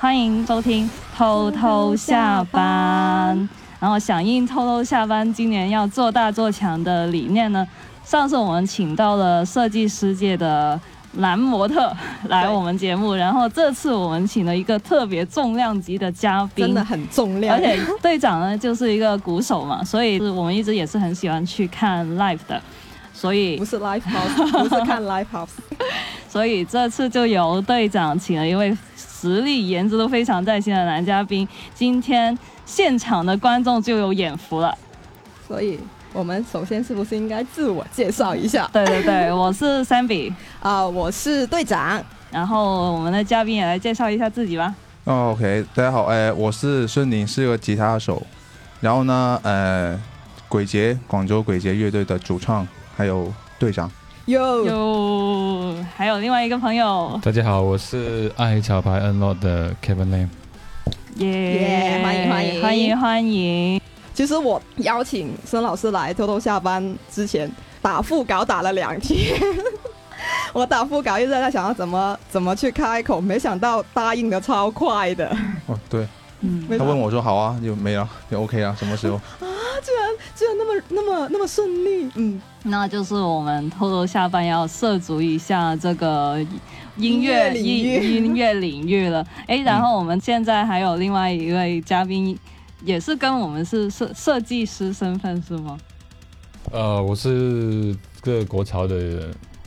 欢迎收听偷偷下班。然后响应偷偷下班今年要做大做强的理念呢，上次我们请到了设计师界的男模特来我们节目，然后这次我们请了一个特别重量级的嘉宾，真的很重量。而且队长呢就是一个鼓手嘛，所以我们一直也是很喜欢去看 live 的，所以不是 live house，不是看 live house，所以这次就由队长请了一位实力、颜值都非常在线的男嘉宾，今天。现场的观众就有眼福了，所以我们首先是不是应该自我介绍一下？对对对，我是 Sammy 啊，我是队长，然后我们的嘉宾也来介绍一下自己吧。哦，OK，大家好，哎，我是孙宁，是个吉他手，然后呢，呃，鬼节广州鬼节乐队的主唱，还有队长。有有，还有另外一个朋友。大家好，我是暗黑桥牌 Unlock 的 Kevin Lam。耶！欢迎欢迎欢迎欢迎！其实我邀请孙老师来偷偷下班之前，打副稿打了两天。我打副稿一直在想要怎么怎么去开口，没想到答应的超快的。哦，对，嗯，他问我说好啊，就没了，就 OK 啊，什么时候？啊，居然居然那么那么那么顺利，嗯，那就是我们偷偷下班要涉足一下这个。音乐音音乐领域了，哎，然后我们现在还有另外一位嘉宾，也是跟我们是设设计师身份是吗？呃，我是个国潮的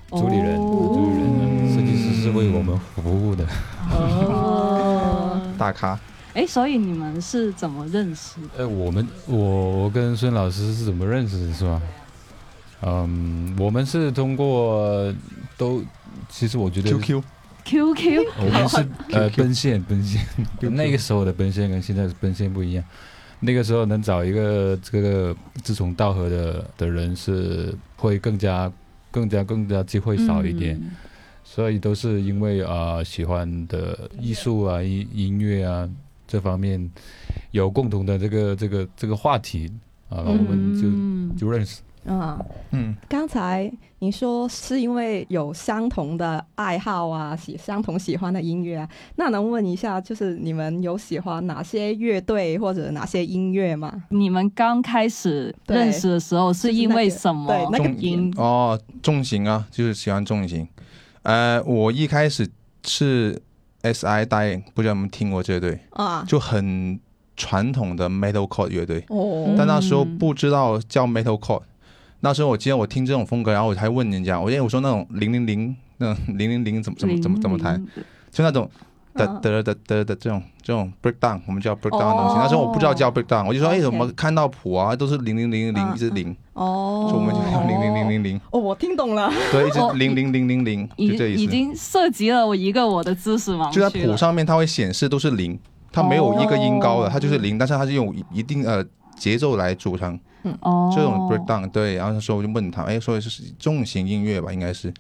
主理人，主理人，设计师是为我们服务的。哦，大咖。哎，所以你们是怎么认识？哎，我们我我跟孙老师是怎么认识的，是吧？嗯，我们是通过都。其实我觉得 QQ，QQ，我们是呃奔现奔现，那个时候的奔现跟现在的奔现不一样。那个时候能找一个这个志同道合的的人是会更加更加更加机会少一点，所以都是因为啊喜欢的艺术啊音音乐啊这方面有共同的这个这个这个话题啊，我们就就认识。啊嗯，刚才你说是因为有相同的爱好啊，喜相同喜欢的音乐啊，那能问一下，就是你们有喜欢哪些乐队或者哪些音乐吗？你们刚开始认识的时候是因为什么？对，那个音哦，重型啊，就是喜欢重型。呃，我一开始是 S I Dying，不知道有没有听过这队？啊？就很传统的 Metalcore 乐队。哦，但那时候不知道叫 Metalcore。那时候我记得我听这种风格，然后我还问人家，我因为我说那种零零零，那零零零怎么怎么怎么怎么弹，就那种的的的的的这种这种 breakdown，我们叫 breakdown 的东西。那时候我不知道叫 breakdown，我就说哎怎么看到谱啊都是零零零零一直零，哦，所以我们就用零零零零零。哦，我听懂了。对，一直零零零零零，就这意思。已经涉及了我一个我的知识盲就在谱上面它会显示都是零，它没有一个音高的，它就是零，但是它是用一定呃节奏来组成。嗯哦，这种 breakdown 对，然后那时候我就问他，哎，说的是重型音乐吧？应该是，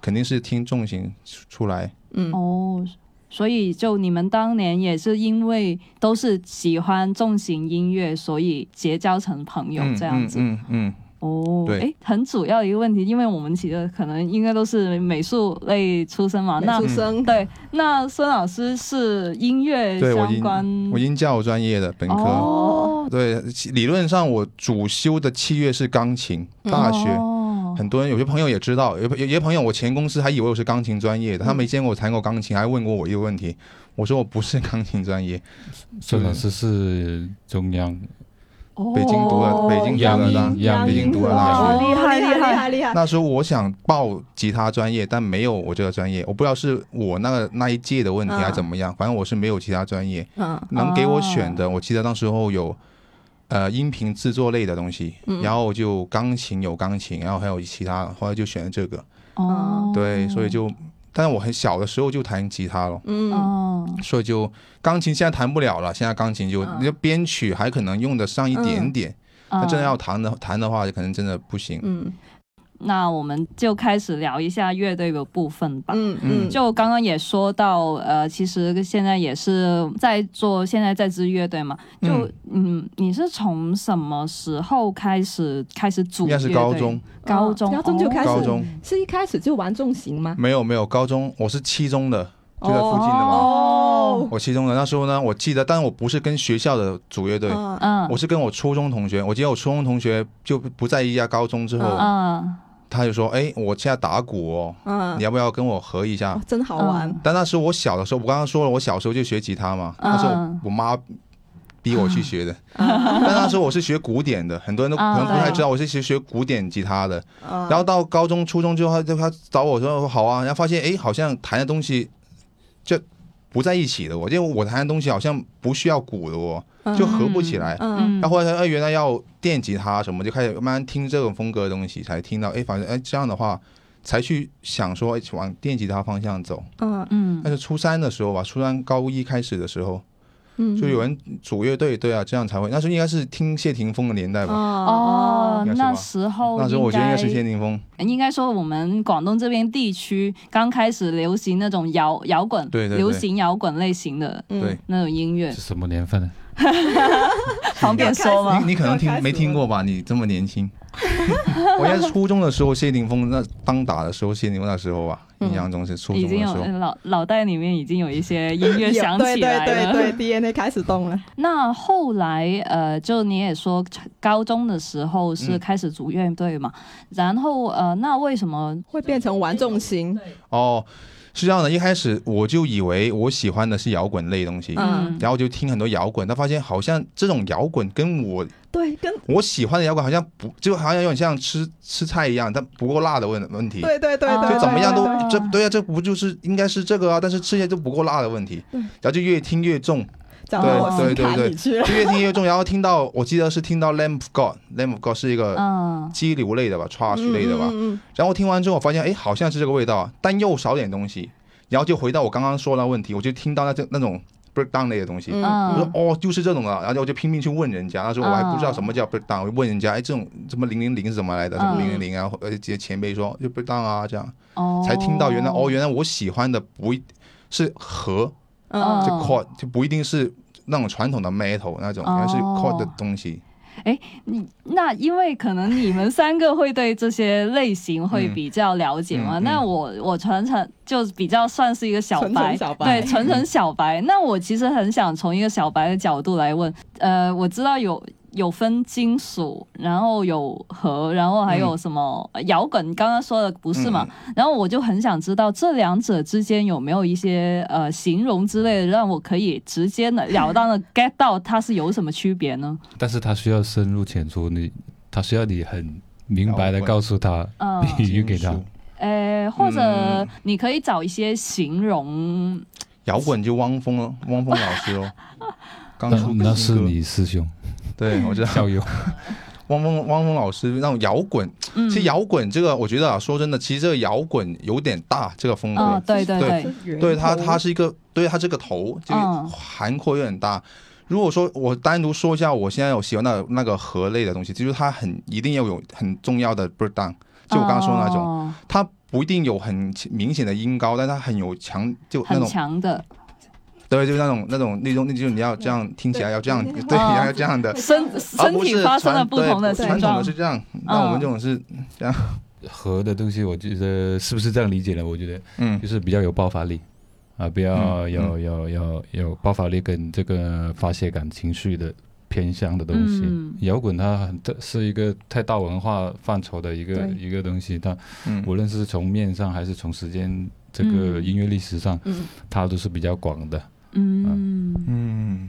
肯定是听重型出来。嗯哦，所以就你们当年也是因为都是喜欢重型音乐，所以结交成朋友这样子。嗯嗯。哦，对，哎，很主要的一个问题，因为我们几个可能应该都是美术类出身嘛，那对，那孙老师是音乐相关，我音教专业的本科，哦，对，理论上我主修的器乐是钢琴，大学很多人有些朋友也知道，有有些朋友我前公司还以为我是钢琴专业的，他没见过我弹过钢琴，还问过我一个问题，我说我不是钢琴专业，孙老师是中央。北京读了，北京读的大，北京读了大学，厉害厉害厉害厉害。那时候我想报吉他专业，但没有我这个专业，我不知道是我那个那一届的问题还是怎么样，反正我是没有其他专业。嗯，能给我选的，我记得当时候有，呃，音频制作类的东西，然后就钢琴有钢琴，然后还有其他，后来就选了这个。哦，对，所以就。但是我很小的时候就弹吉他了，嗯，所以就钢琴现在弹不了了。现在钢琴就那编曲还可能用得上一点点，那真的要弹的弹的话，就可能真的不行。嗯。那我们就开始聊一下乐队的部分吧。嗯嗯，就刚刚也说到，呃，其实现在也是在做现在在支乐队嘛。就嗯，你是从什么时候开始开始组？应该是高中，高中高中就开始。高中是一开始就玩重型吗？没有没有，高中我是七中的，就在附近的嘛。哦，我七中的那时候呢，我记得，但我不是跟学校的组乐队，嗯，我是跟我初中同学。我记得我初中同学就不在一家高中之后，嗯，他就说：“哎，我现在打鼓哦，嗯，你要不要跟我合一下？真好玩。”但那时候我小的时候，我刚刚说了，我小时候就学吉他嘛，那时候我妈逼我去学的。但那时候我是学古典的，很多人都可能不太知道我是学学古典吉他的。然后到高中、初中之后，他他找我说：“好啊。”然后发现哎，好像弹的东西就。不在一起的，我因为我弹的东西好像不需要鼓的哦，就合不起来。然后后来，哎，原来要电吉他什么，就开始慢慢听这种风格的东西，才听到，哎，反正哎这样的话，才去想说往电吉他方向走。嗯嗯。但是初三的时候吧，初三高一开始的时候。就有人组乐队，对啊，这样才会。那时候应该是听谢霆锋的年代吧？哦，那时候那时候我觉得应该是谢霆锋。应该说我们广东这边地区刚开始流行那种摇摇滚，对流行摇滚类型的，对那种音乐。是什么年份？方便说吗？你你可能听没听过吧？你这么年轻。我应该是初中的时候，谢霆锋那当打的时候，谢霆锋那时候吧，印象中是初中的时候，脑脑袋里面已经有一些音乐响起来了，对对对，DNA 开始动了。那后来呃，就你也说高中的时候是开始组乐队嘛，然后呃，那为什么会变成玩重型？哦。是这样的，一开始我就以为我喜欢的是摇滚类东西，嗯，然后就听很多摇滚，但发现好像这种摇滚跟我对跟我喜欢的摇滚好像不，就好像有点像吃吃菜一样，但不够辣的问问题。对对对对，就怎么样都这对啊，这不就是应该是这个啊？但是吃起来就不够辣的问题，然后就越听越重。对对对对，越听越重，然后听到我记得是听到 Lamb of God，Lamb of God 是一个激流类的吧，trash 类的吧，然后听完之后我发现哎好像是这个味道，但又少点东西，然后就回到我刚刚说那问题，我就听到那这那种 breakdown 类的东西，我说哦就是这种的，然后我就拼命去问人家，那时候我还不知道什么叫 breakdown，我问人家哎这种什么零零零是怎么来的，什么零零零啊，而且这些前辈说就 breakdown 啊这样，才听到原来哦原来我喜欢的不是和。就 chord 就不一定是那种传统的 metal 那种，应该是 chord 的东西。哎，你那因为可能你们三个会对这些类型会比较了解嘛？那我我纯纯就比较算是一个小白，对，纯纯小白。那我其实很想从一个小白的角度来问，呃，我知道有。有分金属，然后有和，然后还有什么摇滚？刚刚说的不是嘛？然后我就很想知道这两者之间有没有一些呃形容之类的，让我可以直接的了当的 get 到它是有什么区别呢？但是它需要深入浅出，你它需要你很明白的告诉他，比喻给他。呃，或者你可以找一些形容。摇滚就汪峰了，汪峰老师哦。刚出那是你师兄。对，我知道。校友。汪峰汪峰老师那种摇滚，其实摇滚这个，我觉得啊，说真的，其实这个摇滚有点大，这个风格，对对对，对。它它是一个，对它这个头就涵括有点大。如果说我单独说一下，我现在有喜欢的那个和类的东西，就是它很一定要有很重要的 breakdown，就我刚刚说那种，它不一定有很明显的音高，但它很有强，就那种强的。对，就是那种那种那种，那就是你要这样听起来要这样，对，要这样的身身体发生了不同的传统的是这样，那我们这种是这样。和的东西，我觉得是不是这样理解呢？我觉得，嗯，就是比较有爆发力啊，比较有有有有爆发力跟这个发泄感情绪的偏向的东西。摇滚它很是一个太大文化范畴的一个一个东西，它无论是从面上还是从时间这个音乐历史上，它都是比较广的。嗯嗯，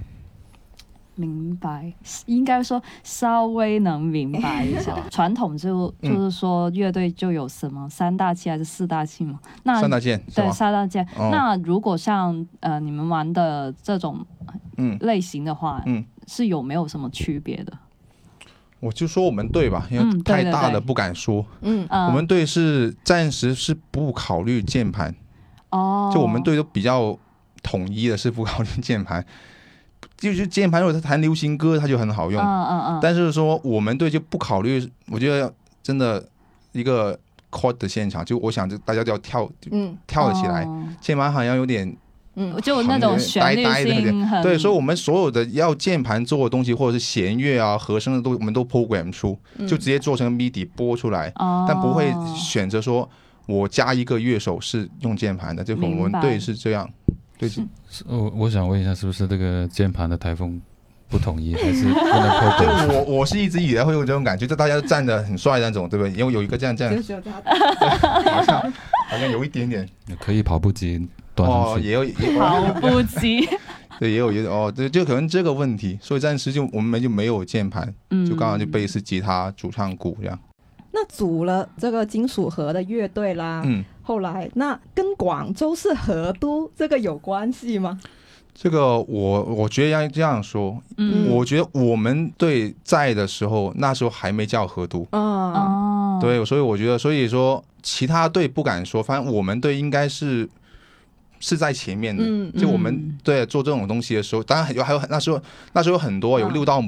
明白，应该说稍微能明白一下。传统就就是说乐队就有什么三大器还是四大器嘛？那三大件对三大件。那如果像呃你们玩的这种嗯类型的话，嗯，是有没有什么区别的？我就说我们队吧，因为太大了不敢说。嗯，我们队是暂时是不考虑键盘。哦，就我们队都比较。统一的是不考虑键盘，就是键盘如果他弹流行歌，它就很好用。嗯嗯嗯。但是说我们队就不考虑，我觉得真的一个 chord 的现场，就我想就大家都要跳，嗯，跳了起来。键盘好像有点，嗯，就那种旋律性对，所以我们所有的要键盘做的东西，或者是弦乐啊、和声的都，我们都 program 出，就直接做成 MIDI 播出来，但不会选择说我加一个乐手是用键盘的，就我们队是这样。对，我我想问一下，是不是这个键盘的台风不统一，还是 不能破就我我是一直以来会有这种感觉，就大家都站的很帅那种，对不对？因为有一个这样这样，好像好像有一点点，可以跑步机端哦，也有跑步机，对，也有也有哦，对，就可能这个问题，所以暂时就我们就没有键盘，就刚刚就贝斯、吉他、主唱、鼓这样。那组了这个金属盒的乐队啦，嗯，后来那跟广州是河都这个有关系吗？这个我我觉得要这样说，嗯，我觉得我们队在的时候，那时候还没叫河都，哦，对，所以我觉得，所以说其他队不敢说，反正我们队应该是是在前面的，就我们对做这种东西的时候，当然有还有那时候那时候有很多有六道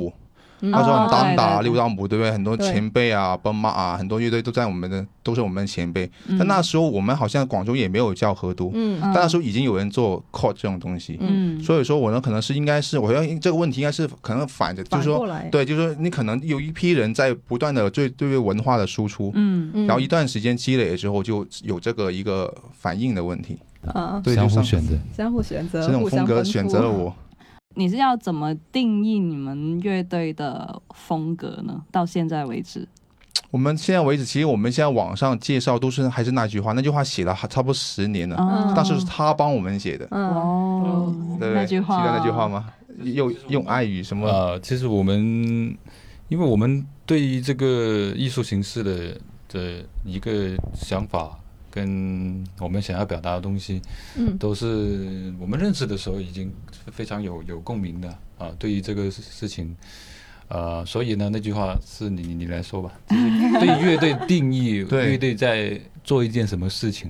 姆。那时候很当打六道姆，对不对？很多前辈啊，奔马啊，很多乐队都在我们的，都是我们的前辈。但那时候我们好像广州也没有叫河都，嗯但那时候已经有人做 core 这种东西。嗯，所以说我呢，可能是应该是，我要这个问题应该是可能反着，就是说，对，就是说你可能有一批人在不断的对对文化的输出，嗯，然后一段时间积累了之后，就有这个一个反应的问题。啊，相互选择，相互选择，这种风格选择了我。你是要怎么定义你们乐队的风格呢？到现在为止，我们现在为止，其实我们现在网上介绍都是还是那句话，那句话写了差不多十年了，当时是他帮我们写的。哦，那句话，记得那句话吗？用用爱语什么？呃，其实我们，因为我们对于这个艺术形式的的一个想法。跟我们想要表达的东西，嗯，都是我们认识的时候已经非常有有共鸣的啊。对于这个事情，呃，所以呢，那句话是你你来说吧。对乐队定义，乐队在做一件什么事情？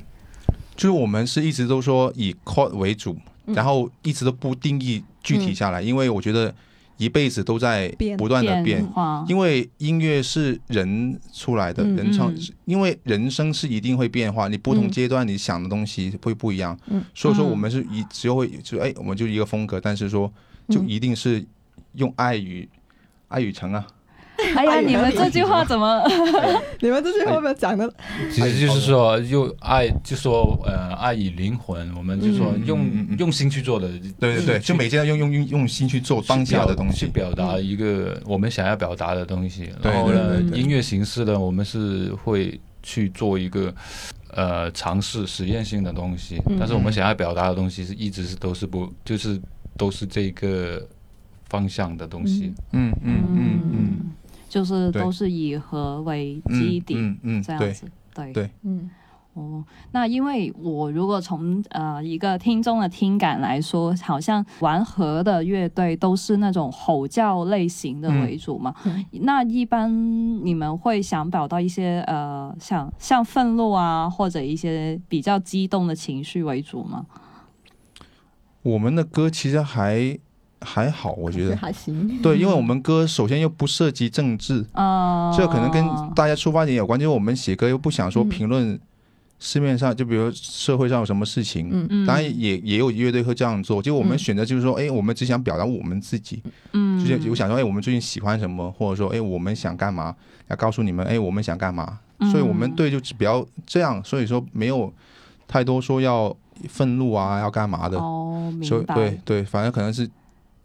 就是我们是一直都说以 chord 为主，然后一直都不定义具体下来，因为我觉得。一辈子都在不断的变，因为音乐是人出来的，人创，因为人生是一定会变化，你不同阶段你想的东西会不一样，所以说我们是一只有会就哎，我们就一个风格，但是说就一定是用爱与爱与诚啊。哎呀，你们这句话怎么？你们这句话有讲的？其实就是说，用爱，就说呃，爱与灵魂，我们就说用用心去做的。对对对，就每天要用用用用心去做当下的东西，去表达一个我们想要表达的东西。然后呢，音乐形式呢，我们是会去做一个呃尝试实验性的东西。但是我们想要表达的东西是一直是都是不就是都是这个方向的东西。嗯嗯嗯嗯。就是都是以和为基底，嗯嗯，这样子，对对，嗯哦，那因为我如果从呃一个听众的听感来说，好像玩和的乐队都是那种吼叫类型的为主嘛。那一般你们会想表达一些呃像像愤怒啊，或者一些比较激动的情绪为主吗？我们的歌其实还。还好，我觉得还行。对，因为我们歌首先又不涉及政治，啊，这可能跟大家出发点有关。就是我们写歌又不想说评论市面上，就比如社会上有什么事情，嗯嗯，当然也也有乐队会这样做。就我们选择就是说，哎，我们只想表达我们自己，嗯，就是我想说，哎，我们最近喜欢什么，或者说，哎，我们想干嘛，要告诉你们，哎，我们想干嘛。所以我们队就比较这样，所以说没有太多说要愤怒啊，要干嘛的。哦，明白。对对，反正可能是。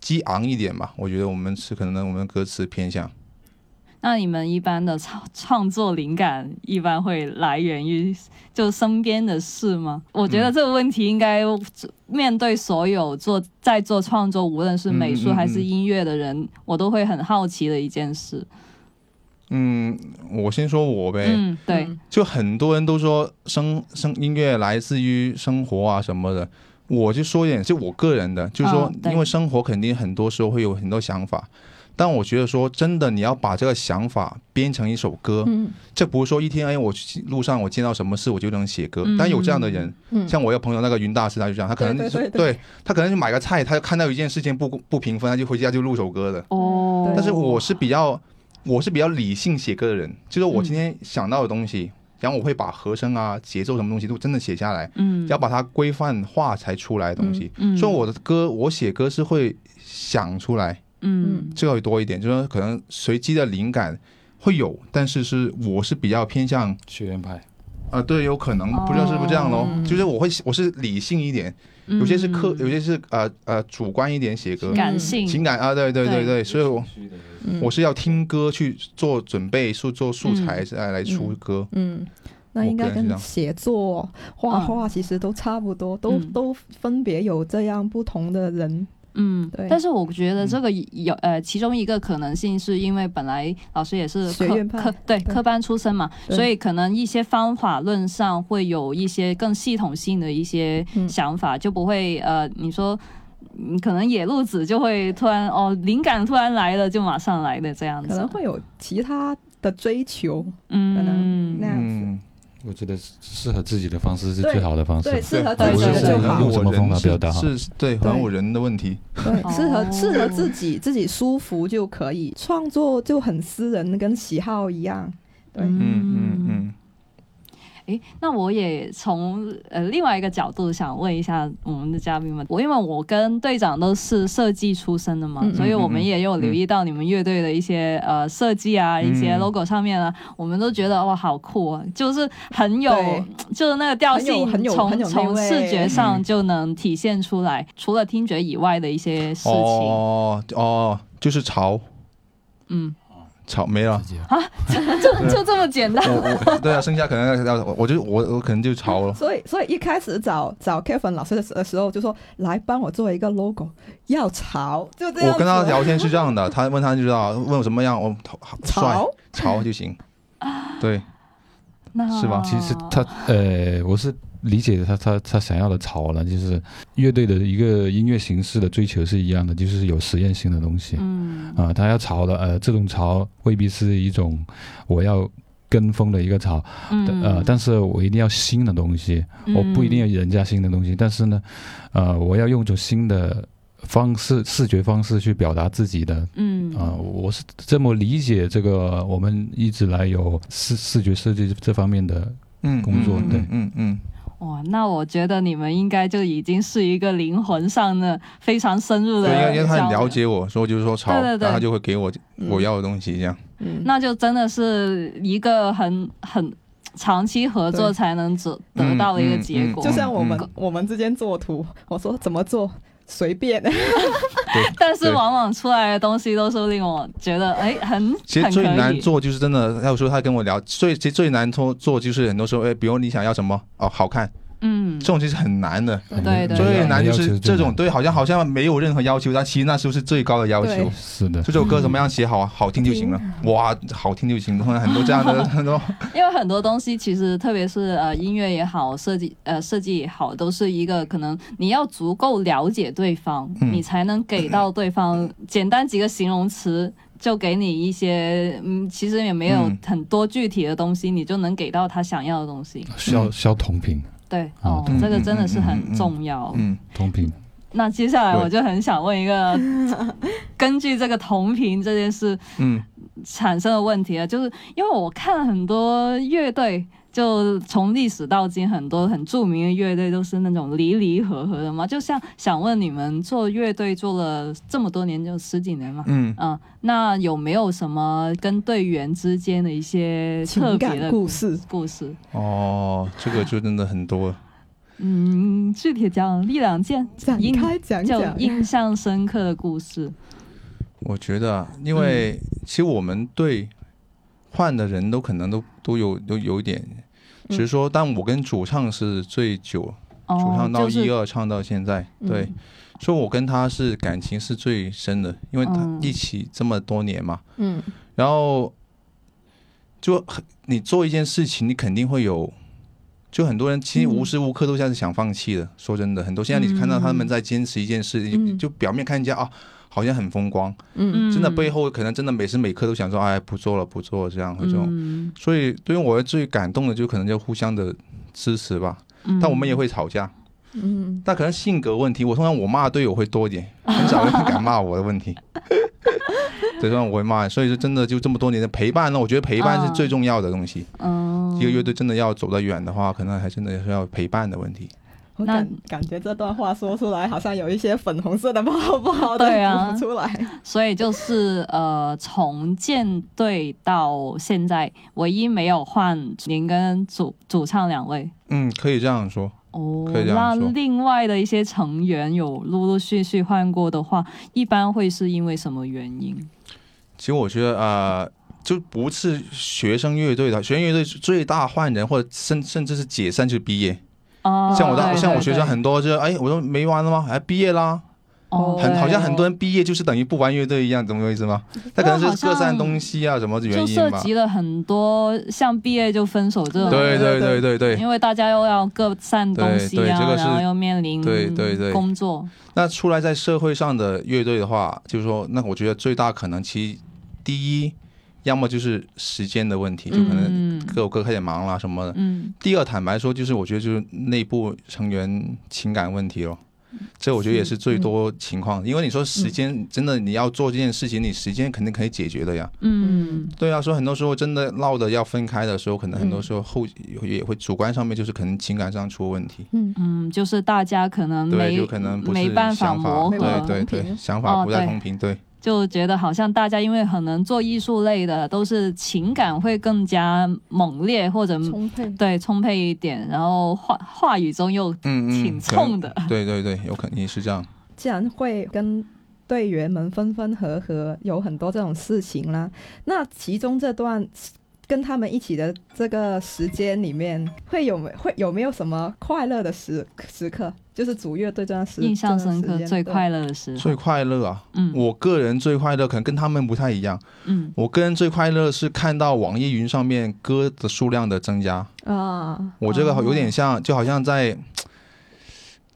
激昂一点吧，我觉得我们是可能我们歌词偏向。那你们一般的创创作灵感一般会来源于就身边的事吗？我觉得这个问题应该面对所有做在做创作，无论是美术还是音乐的人，我都会很好奇的一件事。嗯，我先说我呗。嗯，对。就很多人都说生生音乐来自于生活啊什么的。我就说一点，就我个人的，就是说，因为生活肯定很多时候会有很多想法，但我觉得说真的，你要把这个想法编成一首歌，这不是说一天哎，我路上我见到什么事我就能写歌。但有这样的人，像我有朋友那个云大师，他就这样，他可能对他可能就买个菜，他就看到一件事情不不平分，他就回家就录首歌的。哦，但是我是比较我是比较理性写歌的人，就是我今天想到的东西。然后我会把和声啊、节奏什么东西都真的写下来，嗯，要把它规范化才出来的东西。嗯，所以我的歌，我写歌是会想出来，嗯，这个会多一点，就是说可能随机的灵感会有，但是是我是比较偏向学院派，啊，对，有可能，不知道是不是这样喽？就是我会，我是理性一点，有些是客，有些是呃呃主观一点写歌，感性。情感啊，对对对。对，所以我我是要听歌去做准备，素做素材来来出歌。嗯，那应该跟写作、画画其实都差不多，都都分别有这样不同的人。嗯，对。但是我觉得这个有呃，其中一个可能性是因为本来老师也是科科对科班出身嘛，所以可能一些方法论上会有一些更系统性的一些想法，就不会呃，你说你可能野路子就会突然哦，灵感突然来了就马上来的这样子，可能会有其他的追求，嗯，可能那样子。我觉得适合自己的方式是最好的方式，对，适合自己的就好。用什么方法表达？是对，还我人的问题。对，适合适合自己，自己舒服就可以。创作就很私人，跟喜好一样。对，嗯嗯嗯。哎，那我也从呃另外一个角度想问一下我们的嘉宾们，我因为我跟队长都是设计出身的嘛，所以我们也有留意到你们乐队的一些呃设计啊，一些 logo 上面啊，我们都觉得哇好酷啊，就是很有，就是那个调性，从从视觉上就能体现出来，除了听觉以外的一些事情。哦哦，就是潮，嗯。炒没了啊，就就这么简单。我对啊，剩下可能要要，我就我我可能就炒了。所以所以一开始找找 Kevin 老师的的时候，就说来帮我做一个 logo，要潮，就这样。我跟他聊天是这样的，他问他就知道，问我什么样，我潮潮就行。对，是吧？其实他呃，我是。理解他他他想要的潮了，就是乐队的一个音乐形式的追求是一样的，就是有实验性的东西。嗯啊，他要潮的，呃，这种潮未必是一种我要跟风的一个潮，嗯呃，但是我一定要新的东西，我不一定要人家新的东西，但是呢，呃，我要用一种新的方式视觉方式去表达自己的。嗯啊，我是这么理解这个，我们一直来有视视觉设计这方面的工作，对，嗯嗯。哇，那我觉得你们应该就已经是一个灵魂上的非常深入的。对，因为他很了解我，所以就是说，对对对他就会给我我要的东西，这样。嗯，那就真的是一个很很长期合作才能得得到的一个结果。就像我们我们之间做图，我说怎么做随便，但是往往出来的东西都是令我觉得哎很。其实最难做就是真的，有时候他跟我聊，最其实最难做做就是很多时候哎，比如你想要什么哦，好看。嗯，这种其实很难的，对对，最难就是这种，对，好像好像没有任何要求，但其实那时候是最高的要求？是的，这首歌怎么样写好，好听就行了，哇，好听就行，很多这样的很多。因为很多东西其实，特别是呃音乐也好，设计呃设计也好，都是一个可能你要足够了解对方，你才能给到对方简单几个形容词，就给你一些嗯，其实也没有很多具体的东西，你就能给到他想要的东西。需要需要同频。对哦，这个真的是很重要。嗯，同频。那接下来我就很想问一个，根据这个同频这件事，嗯，产生的问题啊，就是因为我看了很多乐队。就从历史到今，很多很著名的乐队都是那种离离合合的嘛。就像想问你们做乐队做了这么多年，就十几年嘛。嗯嗯，那有没有什么跟队员之间的一些特别的故事？故事？哦，这个就真的很多。嗯，具体讲一两件，展开讲讲印象深刻的故事。我觉得，因为其实我们对换的人都可能都都有都有一点。只是说，但我跟主唱是最久，主唱到一二唱到现在，对，所以我跟他是感情是最深的，因为他一起这么多年嘛，嗯，然后就很你做一件事情，你肯定会有，就很多人其实无时无刻都像是想放弃的。说真的，很多现在你看到他们在坚持一件事，就表面看人家啊。好像很风光，嗯，真的背后可能真的每时每刻都想说，哎，不做了，不做了这样这种，所以对于我最感动的就可能就互相的支持吧。但我们也会吵架，嗯，但可能性格问题，我通常我骂队友会多一点，很少人敢骂我的问题。对，通常我会骂，所以说真的就这么多年的陪伴呢，我觉得陪伴是最重要的东西。嗯，一个乐队真的要走得远的话，可能还真的是要陪伴的问题。我感感觉这段话说出来，好像有一些粉红色的泡泡对啊出来。所以就是呃，从建队到现在，唯一没有换您跟主主唱两位。嗯，可以这样说。哦，那另外的一些成员有陆陆续续换过的话，一般会是因为什么原因？其实我觉得呃，就不是学生乐队的，学生乐队最大换人或者甚甚至是解散就毕业。像我的，像我学生很多，就哎，我说没玩了吗？哎，毕业啦，哦，很好像很多人毕业就是等于不玩乐队一样，懂我意思吗？他可能是各散东西啊，什么原因就涉及了很多像毕业就分手这种，对对对对对，因为大家又要各散东西啊，然后又面临对对对工作。那出来在社会上的乐队的话，就是说，那我觉得最大可能，其实第一。要么就是时间的问题，就可能各有各开始忙啦什么的。嗯。第二，坦白说，就是我觉得就是内部成员情感问题咯。这我觉得也是最多情况。因为你说时间真的你要做这件事情，你时间肯定可以解决的呀。嗯。对啊，说很多时候真的闹的要分开的时候，可能很多时候后也会主观上面就是可能情感上出问题。嗯嗯，就是大家可能对，就可能不是想法，对对对，想法不太同频，对。就觉得好像大家因为可能做艺术类的都是情感会更加猛烈或者充沛，对充沛一点，然后话话语中又挺冲的，对对对，有肯定是这样。既然会跟队员们分分合合，有很多这种事情啦，那其中这段。跟他们一起的这个时间里面，会有没会有没有什么快乐的时时刻？就是组乐队这段时印象深刻、最快乐的时最快乐啊！嗯，我个人最快乐可能跟他们不太一样。嗯，我个人最快乐是看到网易云上面歌的数量的增加啊！我这个有点像，就好像在，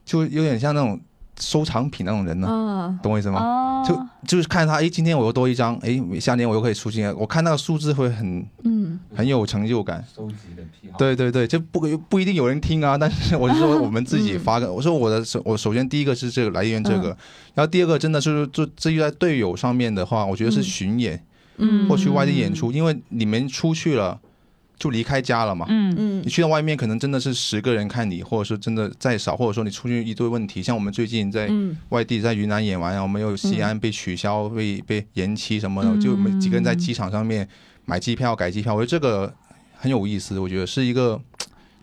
就有点像那种。收藏品那种人呢，懂我意思吗？就就是看他，哎，今天我又多一张，哎，下年我又可以出新。我看那个数字会很，嗯，很有成就感。收集的癖好。对对对，就不不一定有人听啊，但是我就说我们自己发个，我说我的首我首先第一个是这个来源这个，然后第二个真的是就至于在队友上面的话，我觉得是巡演，嗯，或去外地演出，因为你们出去了。就离开家了嘛，嗯嗯，你去到外面可能真的是十个人看你，或者说真的再少，或者说你出去一堆问题，像我们最近在外地在云南演完，我们有西安被取消、被被延期什么的，就几个人在机场上面买机票、改机票，我觉得这个很有意思，我觉得是一个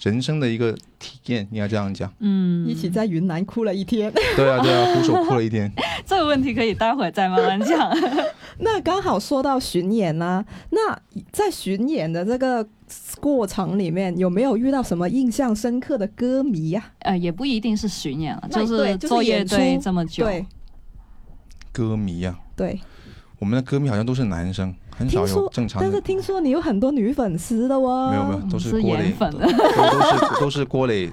人生的一个体验，应该这样讲。嗯，一起在云南哭了一天。对啊对啊，徒手哭了一天。这个问题可以待会儿再慢慢讲。那刚好说到巡演呢，那在巡演的这个。过程里面有没有遇到什么印象深刻的歌迷呀？呃，也不一定是巡演了，就是做乐队这么久。对，歌迷呀，对，我们的歌迷好像都是男生，很少有正常。但是听说你有很多女粉丝的哦。没有没有，都是郭磊粉，都是都是郭磊。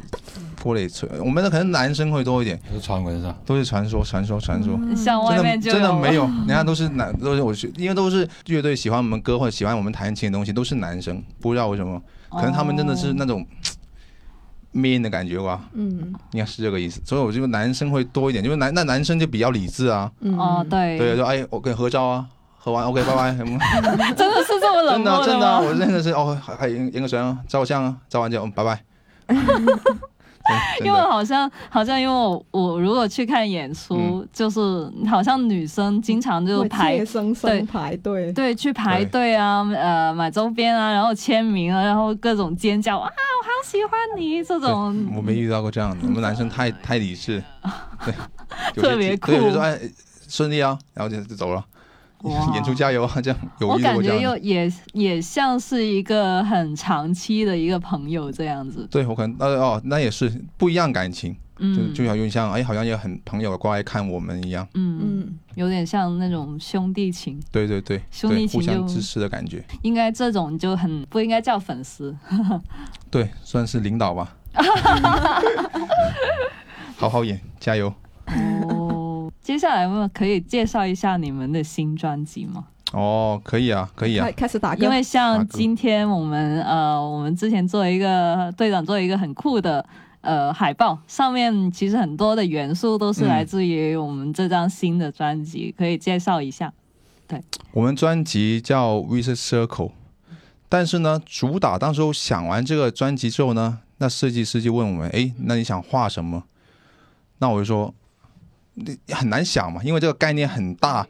郭磊，我们的可能男生会多一点，是传闻是吧？都是传说，传说，传说。像外面就真的没有，你看都是男，都是我，因为都是乐队喜欢我们歌或者喜欢我们弹琴的东西，都是男生，不知道为什么，可能他们真的是那种 man 的感觉吧。嗯，应该是这个意思。所以我觉得男生会多一点，因为男那男生就比较理智啊。哦，对。对，就哎，我跟你合照啊，合完 OK，拜拜。真的是这么冷漠的真的，真的，我真的是哦，还还影影个相，照个相啊，照完就拜拜。因为好像好像因为我我如果去看演出，就是好像女生经常就排对排队对去排队啊，呃买周边啊，然后签名啊，然后各种尖叫啊，我好喜欢你这种。我没遇到过这样的，我们男生太太理智，对，特别酷。就说哎顺利啊，然后就就走了。演出加油啊！这样有，我感觉又也也像是一个很长期的一个朋友这样子。对，我可能呃哦，那也是不一样感情，就就有点像哎，好像也很朋友过来看我们一样。嗯嗯，有点像那种兄弟情。对对对，兄弟情互相支持的感觉。应该这种就很不应该叫粉丝。对，算是领导吧。好好演，加油。接下来，我们可以介绍一下你们的新专辑吗？哦，可以啊，可以啊，开始打歌。因为像今天我们呃，我们之前做一个队长做一个很酷的呃海报，上面其实很多的元素都是来自于我们这张新的专辑，可以介绍一下。对，我们专辑叫 Visit Circle，但是呢，主打当时候想完这个专辑之后呢。那设计师就问我们，哎，那你想画什么？那我就说。你很难想嘛，因为这个概念很大。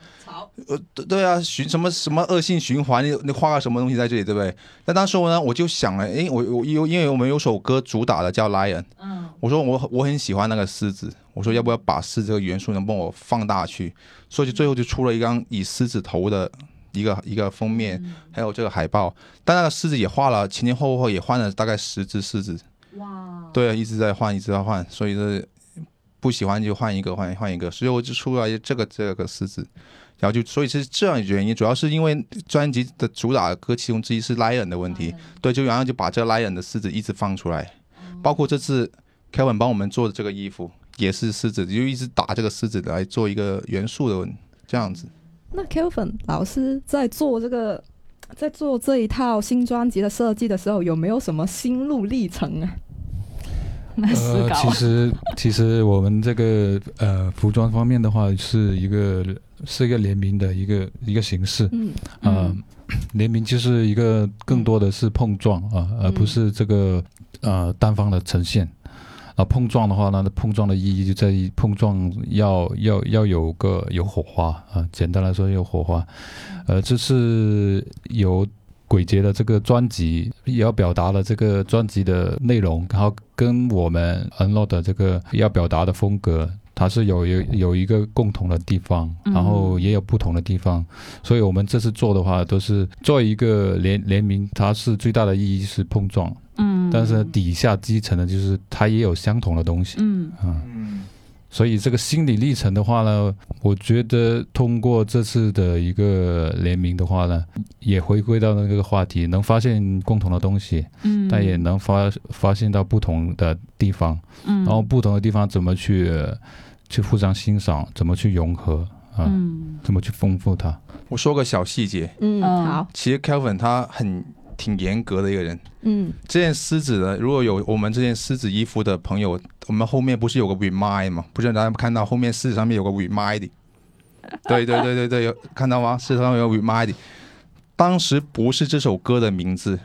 呃，对啊，循什么什么恶性循环？你你画个什么东西在这里，对不对？那当时我呢，我就想了，哎，我我有因为我们有首歌主打的叫 Lion，嗯，我说我我很喜欢那个狮子，我说要不要把狮子这个元素能帮我放大去？所以就最后就出了一张以狮子头的一个一个封面，还有这个海报。但那个狮子也画了，前前后后也换了大概十只狮子。哇！对啊，一直在换，一直在换，所以是。不喜欢就换一个，换换一个，所以我就出来这个这个狮子，然后就所以是这样原因，主要是因为专辑的主打歌其中之一是 Lion 的问题，对，就然后就把这个 Lion 的狮子一直放出来，包括这次 Kevin 帮我们做的这个衣服也是狮子，就一直打这个狮子来做一个元素的这样子。那 Kevin 老师在做这个在做这一套新专辑的设计的时候，有没有什么心路历程啊？呃，其实 其实我们这个呃服装方面的话，是一个是一个联名的一个一个形式，嗯，联名就是一个更多的是碰撞啊，而不是这个呃单方的呈现。啊，碰撞的话呢，碰撞的意义就在于碰撞要要要有个有火花啊，简单来说有火花。呃，这是有。鬼节的这个专辑也要表达了这个专辑的内容，然后跟我们 Unload 的这个要表达的风格，它是有有有一个共同的地方，然后也有不同的地方，所以我们这次做的话，都是做一个联联名，它是最大的意义是碰撞，嗯，但是底下基层的就是它也有相同的东西，嗯。嗯。所以这个心理历程的话呢，我觉得通过这次的一个联名的话呢，也回归到那个话题，能发现共同的东西，嗯，但也能发发现到不同的地方，嗯，然后不同的地方怎么去去互相欣赏，怎么去融合啊，怎么去丰富它。我说个小细节，嗯，好，其实 Kevin 他很。挺严格的一个人，嗯，这件狮子的，如果有我们这件狮子衣服的朋友，我们后面不是有个 remind 吗？不知道大家看到后面狮子上面有个 remind，对对对对对，有看到吗？狮子上面有 remind，当时不是这首歌的名字，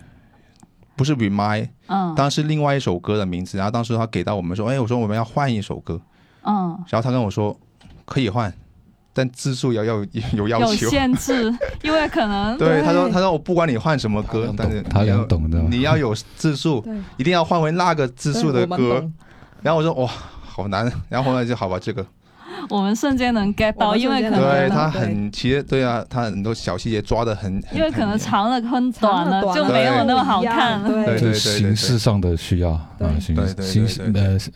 不是 remind，嗯，当时另外一首歌的名字，然后当时他给到我们说，哎，我说我们要换一首歌，嗯，然后他跟我说可以换。但字数要要 有要求，有限制，因为可能对他说他说我不管你换什么歌，但是他要懂的，你要有字数，一定要换回那个字数的歌。然后我说哇，好难。然后后来就好吧，这个。我们瞬间能 get 到，因为可能对他很其实对啊，他很多小细节抓的很，因为可能长了跟短了就没有那么好看。对。对对，形式上的需要啊，形形式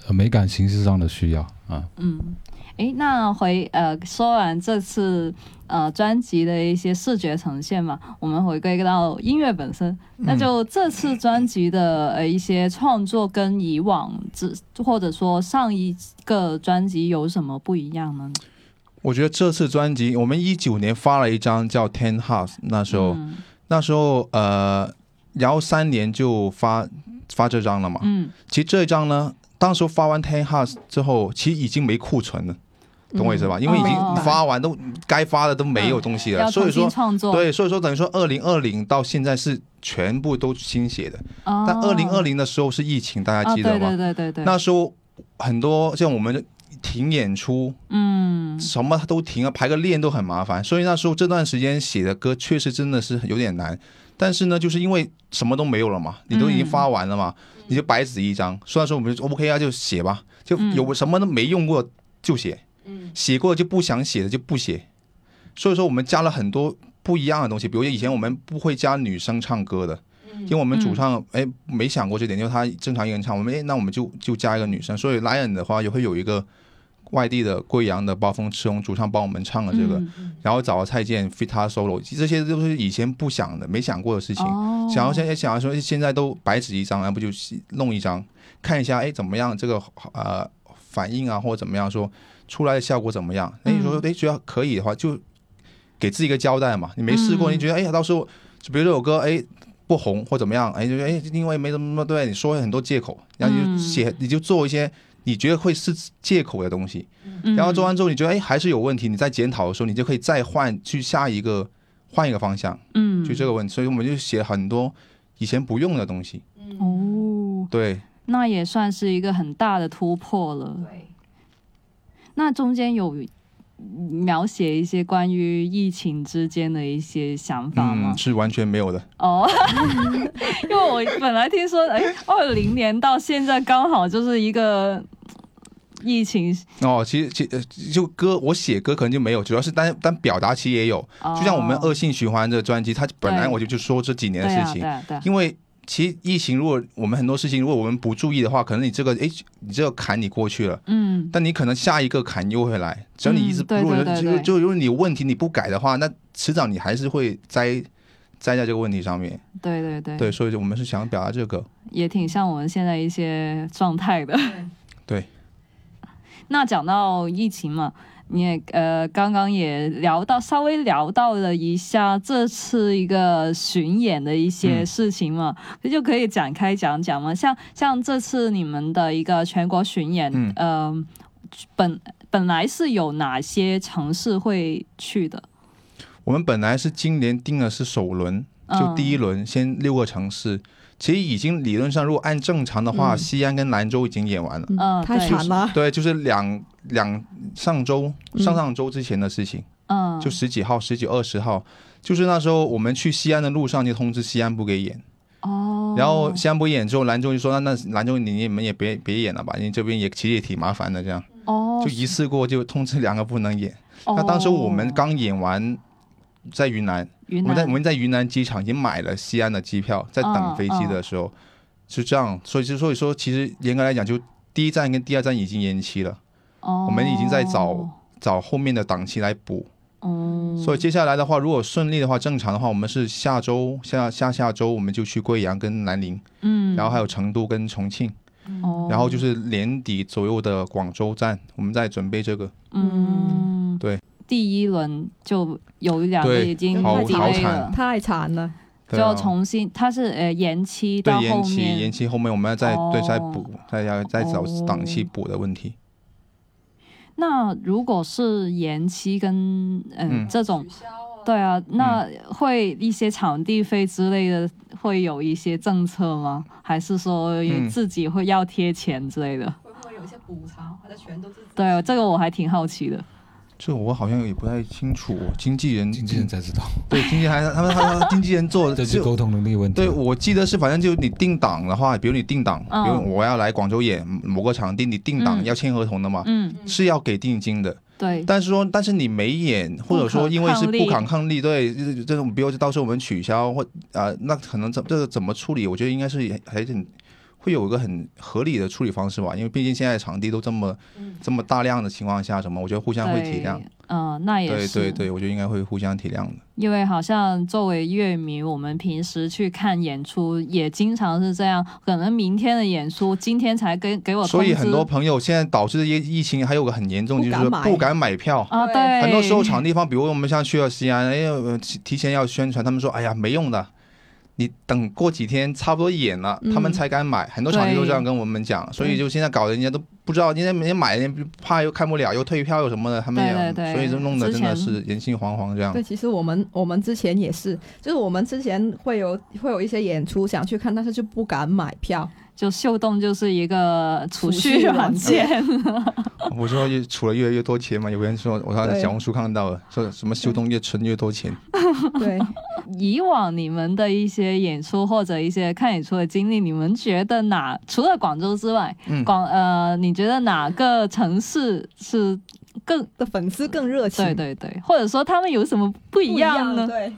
呃美感形式上的需要啊，嗯。哎，那回呃说完这次呃专辑的一些视觉呈现嘛，我们回归到音乐本身，那就这次专辑的呃一些创作跟以往之或者说上一个专辑有什么不一样呢？我觉得这次专辑，我们一九年发了一张叫《Ten House》，那时候那时候呃，然后三年就发发这张了嘛。嗯，其实这一张呢，当时发完《Ten House》之后，其实已经没库存了。懂我意思吧？因为已经发完，都该发的都没有东西了，所以说对，所以说等于说二零二零到现在是全部都新写的。但二零二零的时候是疫情，大家记得吗？对对对对。那时候很多像我们停演出，嗯，什么都停了，排个练都很麻烦，所以那时候这段时间写的歌确实真的是有点难。但是呢，就是因为什么都没有了嘛，你都已经发完了嘛，你就白纸一张。虽然说我们 OK 啊，就写吧，就有什么都没用过就写。写过就不想写的就不写，所以说我们加了很多不一样的东西，比如以前我们不会加女生唱歌的，因为我们主唱哎没想过这点，就他正常一个人唱，我们哎那我们就就加一个女生，所以 Lion 的话也会有一个外地的贵阳的暴风赤龙主唱帮我们唱了这个，然后找了蔡健 f i t a solo，这些都是以前不想的、没想过的事情，想要现在想要说现在都白纸一张，要不就弄一张看一下哎怎么样这个呃反应啊或者怎么样说。出来的效果怎么样？那你说，哎，觉得可以的话，就给自己一个交代嘛。你没试过，你觉得，哎呀，到时候就比如这首歌，哎，不红或怎么样，哎，就哎，因为没怎么对，你说很多借口，然后你就写，你就做一些你觉得会是借口的东西，然后做完之后，你觉得哎还是有问题，你在检讨的时候，你就可以再换去下一个换一个方向，嗯，就这个问题，所以我们就写很多以前不用的东西，哦，对。那也算是一个很大的突破了。对，那中间有描写一些关于疫情之间的一些想法吗？是完全没有的。哦，因为我本来听说，哎，二零年到现在刚好就是一个。疫情哦，其实其就歌我写歌可能就没有，主要是单单表达其实也有，就像我们恶性循环这个专辑，它本来我就就说这几年的事情，因为其实疫情如果我们很多事情如果我们不注意的话，可能你这个哎你这个坎你过去了，嗯，但你可能下一个坎又会来，只要你一直如果就就如果你有问题你不改的话，那迟早你还是会栽栽在这个问题上面，对对对，对，所以我们是想表达这个，也挺像我们现在一些状态的，对。那讲到疫情嘛，你也呃刚刚也聊到稍微聊到了一下这次一个巡演的一些事情嘛，这就可以展开讲讲嘛。像像这次你们的一个全国巡演，呃，本本来是有哪些城市会去的？我们本来是今年定的是首轮，就第一轮先六个城市。其实已经理论上，如果按正常的话，西安跟兰州已经演完了。嗯，太惨了。对，就是两两上周、上上周之前的事情。嗯，就十几号、十几、二十号，就是那时候我们去西安的路上就通知西安不给演。哦。然后西安不演之后，兰州就说：“那那兰州你你们也别别演了吧，因为这边也其实也挺麻烦的。”这样。哦。就一次过就通知两个不能演。那当时我们刚演完，在云南。我们在我们在云南机场已经买了西安的机票，在等飞机的时候是这样，所以就所以说，其实严格来讲，就第一站跟第二站已经延期了。哦，我们已经在找找后面的档期来补。哦，所以接下来的话，如果顺利的话，正常的话，我们是下周下下下周我们就去贵阳跟南宁，嗯，然后还有成都跟重庆，哦，然后就是年底左右的广州站，我们在准备这个。嗯，对。第一轮就有两个已经太惨了，太惨了，就要重新，它是呃延期到后面，延期后面我们要再对再补，再要再找档期补的问题。那如果是延期跟嗯。这种，对啊，那会一些场地费之类的会有一些政策吗？还是说自己会要贴钱之类的？会不会有一些补偿，还是全都是？对，这个我还挺好奇的。这我好像也不太清楚，经纪人经纪人才知道。对，经纪人他们他们经纪人做 这是沟通能力问题。对，我记得是反正就你定档的话，比如你定档，比如我要来广州演某个场地，你定档要签合同的嘛，嗯，是要给定金的。对，但是说但是你没演，或者说因为是不可抗力，对，这种比如到时候我们取消或啊，那可能怎这个怎么处理？我觉得应该是还是。会有一个很合理的处理方式吧，因为毕竟现在场地都这么这么大量的情况下，什么我觉得互相会体谅。嗯，那也是。对对对，我觉得应该会互相体谅的。因为好像作为乐迷，我们平时去看演出也经常是这样，可能明天的演出今天才给给我。所以很多朋友现在导致疫疫情还有个很严重，就是不敢买票啊。对。很多时候场地方，比如我们像去了西安，哎，提前要宣传，他们说，哎呀，没用的。你等过几天差不多演了，他们才敢买。很多场地都这样跟我们讲，所以就现在搞得人家都不知道，今天没买，人怕又看不了，又退票又什么的，他们也，所以就弄得真的是人心惶惶这样。对，其实我们我们之前也是，就是我们之前会有会有一些演出想去看，但是就不敢买票。就秀动就是一个储蓄软件。我说越储了越来越多钱嘛，有人说我在小红书看到了，说什么秀动越存越多钱。对。以往你们的一些演出或者一些看演出的经历，你们觉得哪除了广州之外，广呃，你觉得哪个城市是更的粉丝更热情？对对对，或者说他们有什么不一样呢？对，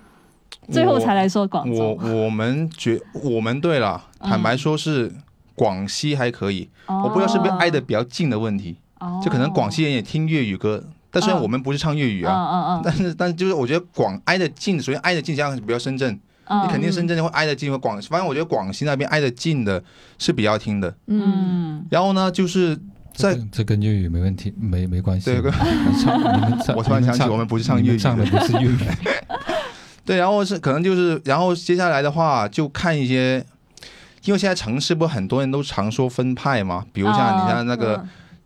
最后才来说广州。我我们觉我们对了，坦白说是广西还可以，我不知道是不是挨得比较近的问题，就可能广西人也听粤语歌。但虽然我们不是唱粤语啊，但是但是就是我觉得广挨得近，首先挨得近，像比较深圳，你肯定深圳会挨得近和广，反正我觉得广西那边挨得近的是比较听的。嗯，然后呢，就是在这跟粤语没问题，没没关系。对，我突然想起我们不是唱粤语，唱的不是粤语。对，然后是可能就是，然后接下来的话就看一些，因为现在城市不很多人都常说分派嘛，比如像你像那个。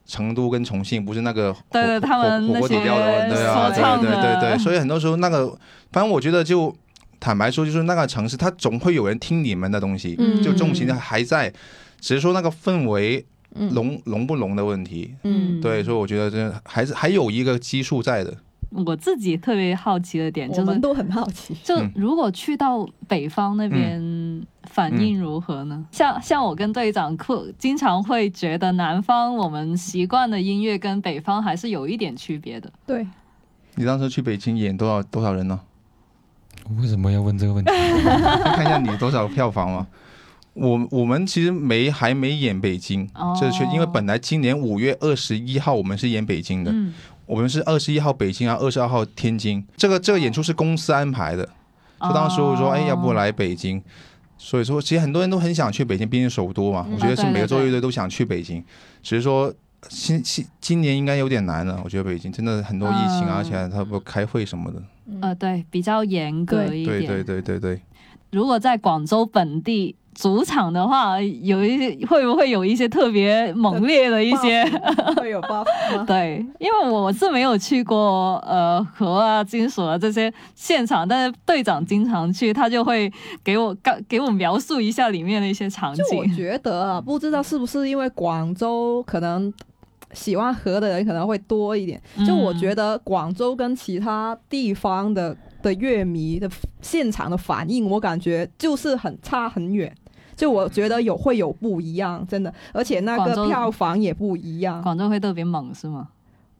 成都跟重庆不是那个火锅底料的对啊，对对对对，所以很多时候那个，反正我觉得就坦白说，就是那个城市，它总会有人听你们的东西，就重情还在。只是说那个氛围浓浓不浓的问题。嗯，对，所以我觉得这还是还有一个基数在的。我自己特别好奇的点就是，我们都很好奇，就如果去到北方那边，反应如何呢？像像我跟队长酷经常会觉得，南方我们习惯的音乐跟北方还是有一点区别的。对，你当时去北京演多少多少人呢？为什么要问这个问题？看一下你多少票房嘛。我我们其实没还没演北京，这是因为本来今年五月二十一号我们是演北京的。我们是二十一号北京啊，二十二号天津。这个这个演出是公司安排的，就当时我说，哎，要不来北京？所以说，其实很多人都很想去北京，毕竟首都嘛。我觉得是每个州乐队都想去北京，只是说，今今今年应该有点难了。我觉得北京真的很多疫情，而且他不开会什么的。呃，对，比较严格一点。对对对对对。如果在广州本地。主场的话，有一些会不会有一些特别猛烈的一些会有爆吗？对，因为我是没有去过呃河啊、金属啊这些现场，但是队长经常去，他就会给我告给我描述一下里面的一些场景。我觉得啊，不知道是不是因为广州可能喜欢河的人可能会多一点，就我觉得广州跟其他地方的的乐迷的现场的反应，我感觉就是很差很远。就我觉得有会有不一样，真的，而且那个票房也不一样。广州会特别猛是吗？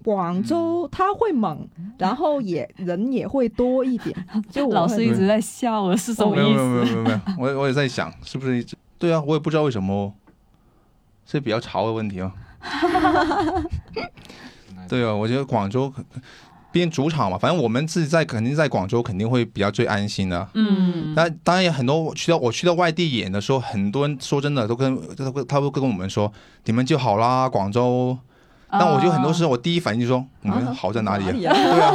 广州它会猛，然后也人也会多一点。就老师一直在笑了，是什么意思？没有没有没有没有，我我也在想，是不是？对啊，我也不知道为什么，是比较潮的问题哦。对啊，我觉得广州。毕竟主场嘛，反正我们自己在肯定在广州肯定会比较最安心的。嗯，那当然也很多去到我去到外地演的时候，很多人说真的都跟他会他会跟我们说你们就好啦，广州。但我就很多时候我第一反应就说我们好在哪里？啊对啊，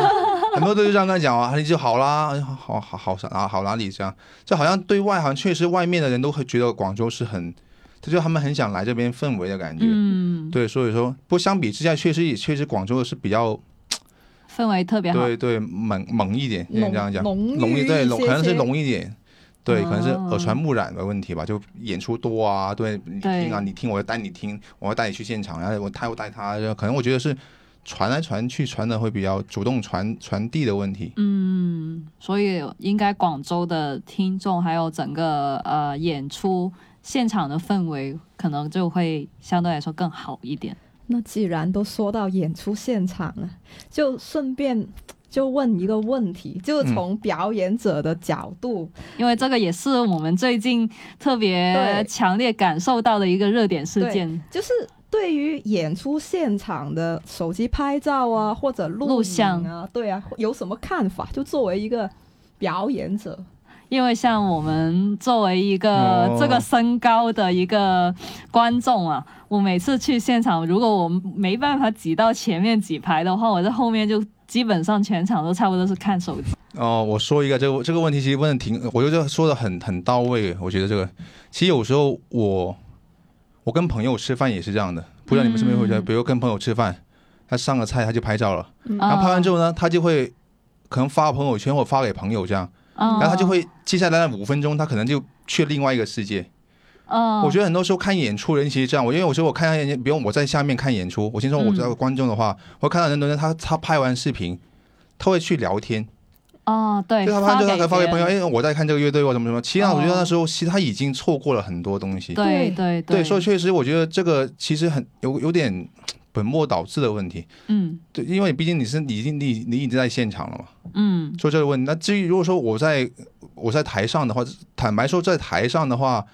很多都是这样跟他讲啊，你就好啦，好好好啊好哪里这样？就好像对外好像确实外面的人都会觉得广州是很，这就他们很想来这边氛围的感觉。嗯，对，所以说不过相比之下，确实也确实广州是比较。氛围特别好，对对，猛猛一点，应该这样讲，浓一对浓，可能是浓一点，对，可能是耳传目染的问题吧，就演出多啊，对你听啊，你听，我要带你听，我要带你去现场，然后我他又带他，可能我觉得是传来传去传的会比较主动传传递的问题。嗯，所以应该广州的听众还有整个呃演出现场的氛围，可能就会相对来说更好一点。那既然都说到演出现场了，就顺便 就问一个问题，就是从表演者的角度，因为这个也是我们最近特别强烈感受到的一个热点事件，就是对于演出现场的手机拍照啊，或者录像啊，对啊，有什么看法？就作为一个表演者。因为像我们作为一个这个身高的一个观众啊，我每次去现场，如果我没办法挤到前面几排的话，我在后面就基本上全场都差不多是看手机。哦，我说一个这个这个问题，其实问的挺，我觉得说的很很到位。我觉得这个其实有时候我我跟朋友吃饭也是这样的，不知道你们是不是会觉得，比如跟朋友吃饭，他上个菜他就拍照了，然后拍完之后呢，他就会可能发朋友圈或发给朋友这样。然后他就会接下来的五分钟，他可能就去另外一个世界。哦，我觉得很多时候看演出人其实这样，我因为我说我看演，比如我在下面看演出，我先说我知道观众的话，我看到很多人他他拍完视频，他会去聊天。哦，对，就他拍就他发给朋友，哎，我在看这个乐队或什么什么。其实我觉得那时候其实他已经错过了很多东西。对对对，所以确实我觉得这个其实很有有点。本末倒置的问题，嗯，对，因为毕竟你是已经你你已经在现场了嘛，嗯，说这个问题。那至于如果说我在我在台上的话，坦白说在台上的话，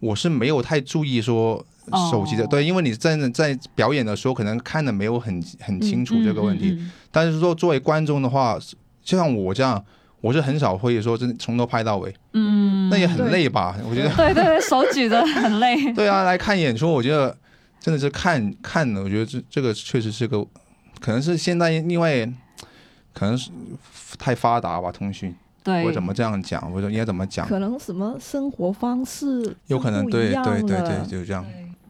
我是没有太注意说手机的，对，因为你在在表演的时候可能看的没有很很清楚这个问题。但是说作为观众的话，就像我这样，我是很少会说真从头拍到尾，嗯，那也很累吧？我觉得，对对，手举着很累。对啊，来看演出，我觉得。真的是看看的，我觉得这这个确实是个，可能是现在另外，可能是太发达吧，通讯。对。我怎么这样讲？我说应该怎么讲？可能什么生活方式有可能对对对对，就是这样。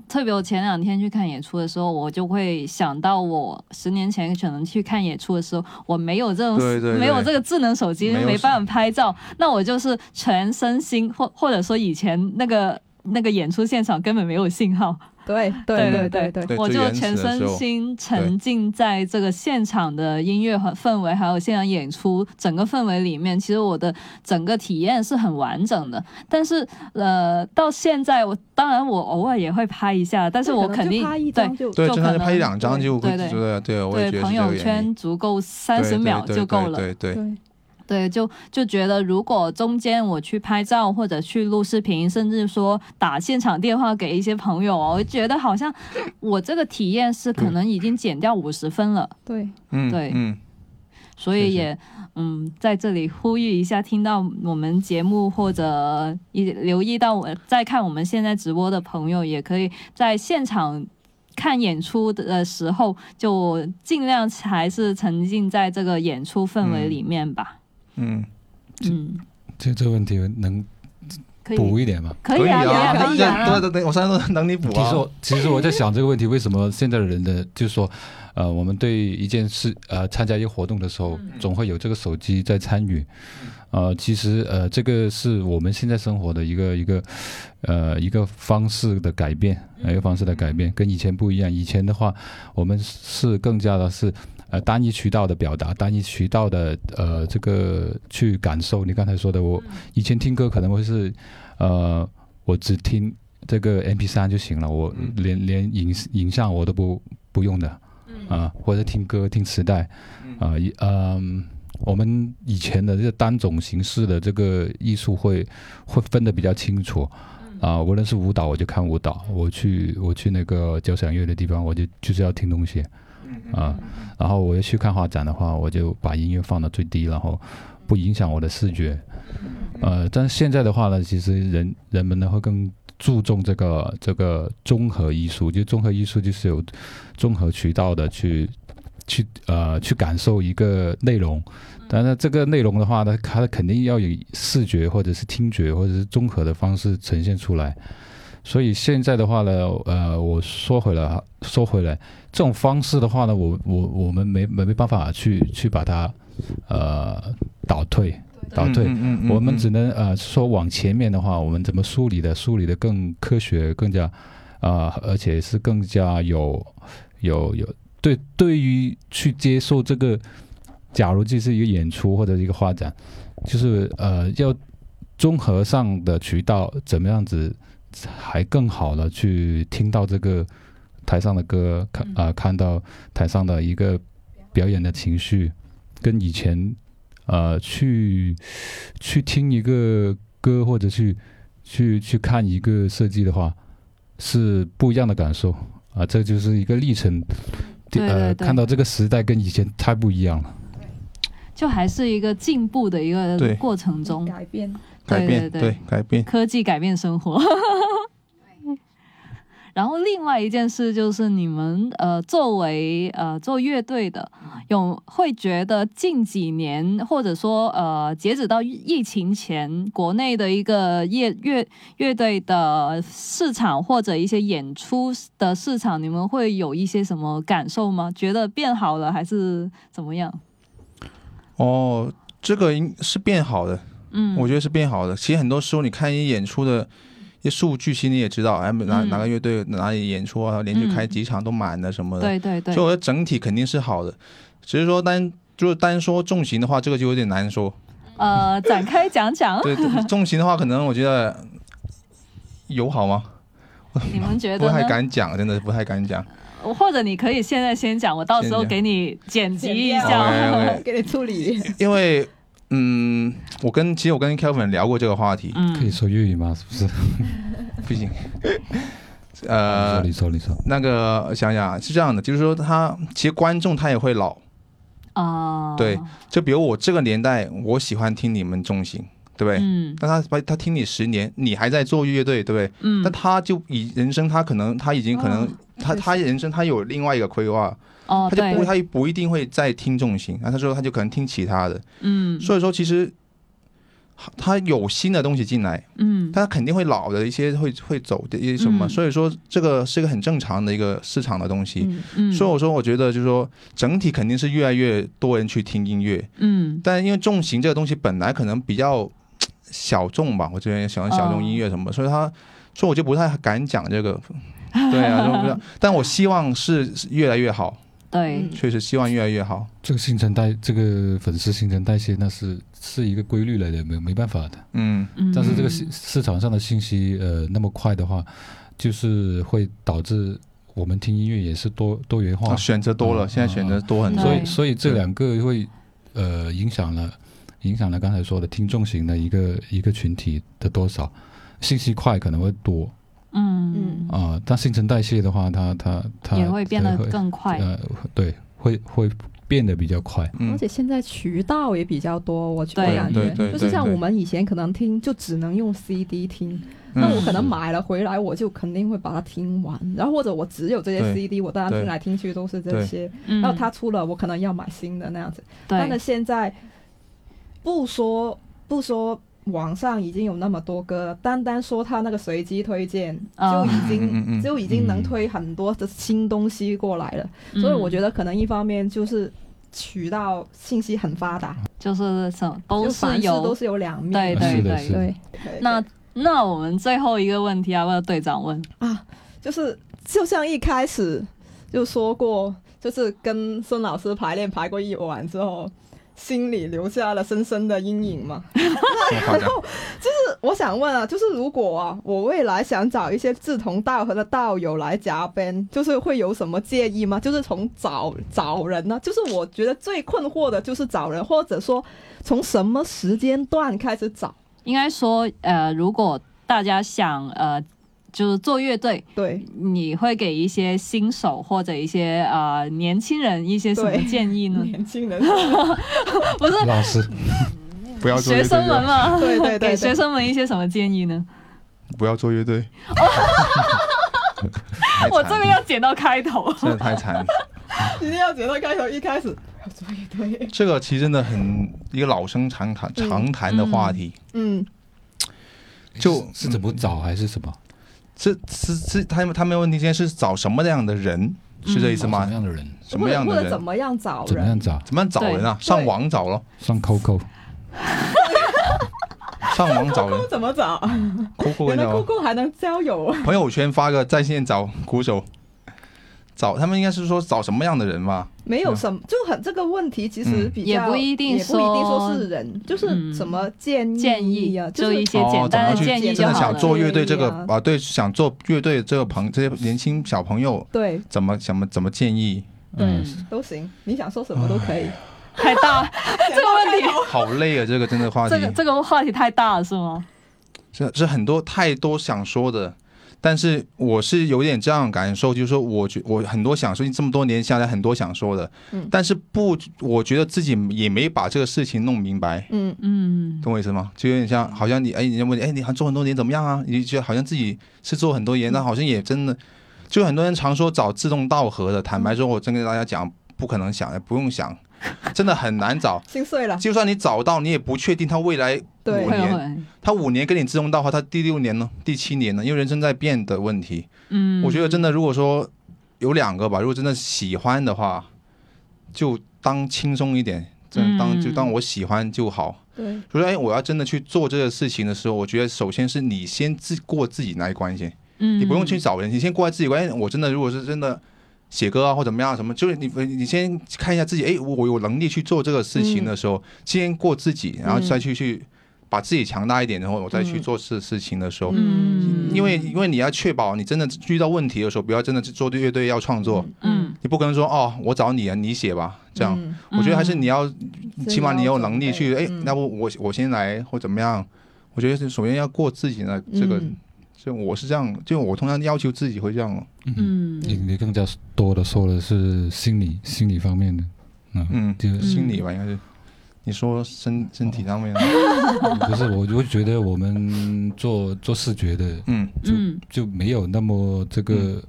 特别我前两天去看演出的时候，我就会想到我十年前可能去看演出的时候，我没有这种没有这个智能手机，没办法拍照，那我就是全身心或或者说以前那个。那个演出现场根本没有信号。对对对对对，我就全身心沉浸在这个现场的音乐和氛围，还有现场演出整个氛围里面。其实我的整个体验是很完整的。但是呃，到现在我当然我偶尔也会拍一下，但是我肯定对对，就可能拍一两张就对对对对，我也觉得朋友圈足够三十秒就够了，对对。对，就就觉得如果中间我去拍照或者去录视频，甚至说打现场电话给一些朋友，我觉得好像 我这个体验是可能已经减掉五十分了。对，嗯，对，嗯，所以也嗯，在这里呼吁一下，听到我们节目或者一留意到我在看我们现在直播的朋友，也可以在现场看演出的时候，就尽量还是沉浸在这个演出氛围里面吧。嗯嗯，就这个问题能补一点吗？可以啊，可以啊，对对对，我现在都能你补啊。其实我，其实我在想这个问题，为什么现在的人的，就是说，呃，我们对一件事，呃，参加一个活动的时候，总会有这个手机在参与。呃，其实，呃，这个是我们现在生活的一个一个，呃，一个方式的改变，一个方式的改变，跟以前不一样。以前的话，我们是更加的是。呃，单一渠道的表达，单一渠道的呃，这个去感受。你刚才说的，我以前听歌可能会是，呃，我只听这个 M P 三就行了，我连连影影像我都不不用的，啊，或者听歌听磁带，啊，一嗯，我们以前的这单种形式的这个艺术会会分得比较清楚，啊，无论是舞蹈我就看舞蹈，我去我去那个交响乐的地方，我就就是要听东西。啊，然后我要去看画展的话，我就把音乐放到最低，然后不影响我的视觉。呃，但是现在的话呢，其实人人们呢会更注重这个这个综合艺术，就综合艺术就是有综合渠道的去去呃去感受一个内容。但是这个内容的话呢，它肯定要以视觉或者是听觉或者是综合的方式呈现出来。所以现在的话呢，呃，我说回来，说回来，这种方式的话呢，我我我们没没没办法去去把它，呃，倒退，倒退，嗯我们只能呃说往前面的话，我们怎么梳理的，梳理的更科学，更加啊，而且是更加有有有对对于去接受这个，假如这是一个演出或者一个画展，就是呃要综合上的渠道怎么样子。还更好的去听到这个台上的歌，看啊看到台上的一个表演的情绪，跟以前呃去去听一个歌或者去去去看一个设计的话，是不一样的感受啊！这就是一个历程，呃，看到这个时代跟以前太不一样了，就还是一个进步的一个过程中改变。改变对改变科技改变生活，然后另外一件事就是你们呃作为呃做乐队的，有会觉得近几年或者说呃截止到疫情前，国内的一个乐乐乐队的市场或者一些演出的市场，你们会有一些什么感受吗？觉得变好了还是怎么样？哦，这个应是变好的。嗯，我觉得是变好的。其实很多时候，你看一演出的一些数据，其实你也知道，哎，哪哪个乐队哪里演出啊，连续开几场都满的什么的。对对对。所以我觉得整体肯定是好的，只是说单就是单说重型的话，这个就有点难说。呃，展开讲讲。对，重型的话，可能我觉得有好吗？你们觉得？不太敢讲，真的不太敢讲。或者你可以现在先讲，我到时候给你剪辑一下，给你处理。因为。嗯，我跟其实我跟 Kelvin 聊过这个话题，可以说粤语吗？是不是？不行。呃，你说你说。那个想想是这样的，就是说他其实观众他也会老哦。对，就比如我这个年代，我喜欢听你们重型，对不对？嗯。但他他听你十年，你还在做乐队，对不对？嗯。那他就以人生，他可能他已经可能他他人生他有另外一个规划。哦，他就不，他不一定会再听重型，然后他说他就可能听其他的，嗯，所以说其实他有新的东西进来，嗯，但他肯定会老的一些会会走的一些什么，所以说这个是一个很正常的一个市场的东西，嗯，所以我说我觉得就是说整体肯定是越来越多人去听音乐，嗯，但因为重型这个东西本来可能比较小众吧，我这边喜欢小众音乐什么，所以他。所以我就不太敢讲这个。对啊，但我希望是越来越好。对，确实希望越来越好。这个新陈代这个粉丝新陈代谢，那是是一个规律来的，没没办法的。嗯，但是这个市市场上的信息呃那么快的话，就是会导致我们听音乐也是多多元化，选择多了，现在选择多很多。所以所以这两个会呃影响了影响了刚才说的听众型的一个一个群体的多少，信息快可能会多。嗯嗯啊，但新陈代谢的话，它它它也会变得更快。呃，对，会会变得比较快。而且现在渠道也比较多，我觉得感觉就是像我们以前可能听就只能用 CD 听，那我可能买了回来，我就肯定会把它听完。然后或者我只有这些 CD，我当然听来听去都是这些。然后它出了，我可能要买新的那样子。但是现在不说不说。网上已经有那么多歌了，单单说他那个随机推荐就已经就已经能推很多的新东西过来了，所以我觉得可能一方面就是渠道信息很发达，就是什都是有都是有两面，对对对。对。那那我们最后一个问题啊，问队长问？啊，就是就像一开始就说过，就是跟孙老师排练排过一晚之后。心里留下了深深的阴影嘛？然后就是我想问啊，就是如果啊，我未来想找一些志同道合的道友来加班，就是会有什么建议吗？就是从找找人呢？就是我觉得最困惑的就是找人，或者说从什么时间段开始找？应该说，呃，如果大家想呃。就是做乐队，对，你会给一些新手或者一些呃年轻人一些什么建议呢？年轻人 不是老师，不要学生们嘛？对对对，给学生们一些什么建议呢？不要做乐队。我这个要剪到开头，真的太惨了。一定要剪到开头，一开始要做乐队。这个其实真的很一个老生常谈常谈的话题。嗯，就是怎么找还是什么？是是是，他们他们问题现在是找什么样的人？是这意思吗？什么样的人？什么样的人？怎么样找人？怎么样找？怎么样找人啊？上网找咯，上 QQ。上网找人怎么找？QQ 原来 QQ 还能交友？朋友圈发个在线找鼓手。找他们应该是说找什么样的人嘛？没有什么，就很这个问题其实比较也不一定说，也不一定说是人，就是什么建议建议啊，就一些简单的建议真的想做乐队这个啊，对，想做乐队这个朋这些年轻小朋友，对，怎么怎么怎么建议？对，都行，你想说什么都可以。太大 这个问题，好累啊！这个真的话题，这个这个话题太大了，是吗？是是很多太多想说的。但是我是有点这样感受，就是说，我觉我很多想说，这么多年下来很多想说的，嗯，但是不，我觉得自己也没把这个事情弄明白，嗯嗯，懂我意思吗？就有点像，好像你，哎，人家问你，哎，你还做很多年怎么样啊？你觉得好像自己是做很多年，但好像也真的，就很多人常说找志同道合的，坦白说，我真跟大家讲，不可能想，也不用想。真的很难找，心碎了。就算你找到，你也不确定他未来五年，他五年跟你志同道合，他第六年呢，第七年呢？因为人生在变的问题。嗯，我觉得真的，如果说有两个吧，如果真的喜欢的话，就当轻松一点，真当就当我喜欢就好。对，就说哎，我要真的去做这个事情的时候，我觉得首先是你先自过自己那一关先，嗯，你不用去找人，你先过自己关。我真的，如果是真的。写歌啊，或怎么样？什么？就是你，你先看一下自己。哎，我有能力去做这个事情的时候，先过自己，然后再去去把自己强大一点，然后我再去做事事情的时候。嗯。因为因为你要确保你真的遇到问题的时候，不要真的去做乐队要创作。嗯。你不可能说哦，我找你啊，你写吧。这样，我觉得还是你要，起码你有能力去。哎，要不我我先来或怎么样？我觉得是首先要过自己的这个。就我是这样，就我通常要求自己会这样。嗯，你你更加多的说的是心理心理方面的，嗯嗯，就是心理吧，应该是。你说身身体上面？不是，我就觉得我们做做视觉的，嗯，就就没有那么这个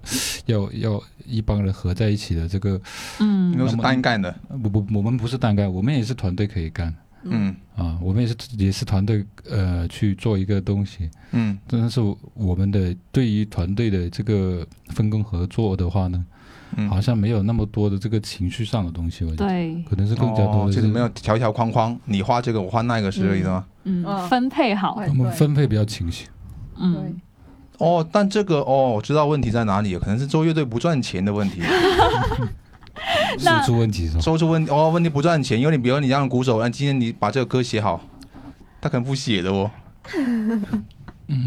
要要一帮人合在一起的这个，嗯，都是单干的。不不，我们不是单干，我们也是团队可以干。嗯啊，我们也是也是团队，呃，去做一个东西。嗯，但是我们的对于团队的这个分工合作的话呢，好像没有那么多的这个情绪上的东西。我觉得对，可能是更加多的，就是没有条条框框，你画这个，我画那个，是这意思吗？嗯，分配好，我们分配比较清晰。嗯，哦，但这个哦，我知道问题在哪里，可能是做乐队不赚钱的问题。收出问题是收出问哦，问题不赚钱，因为你比如你让鼓手，那今天你把这个歌写好，他可能不写的哦。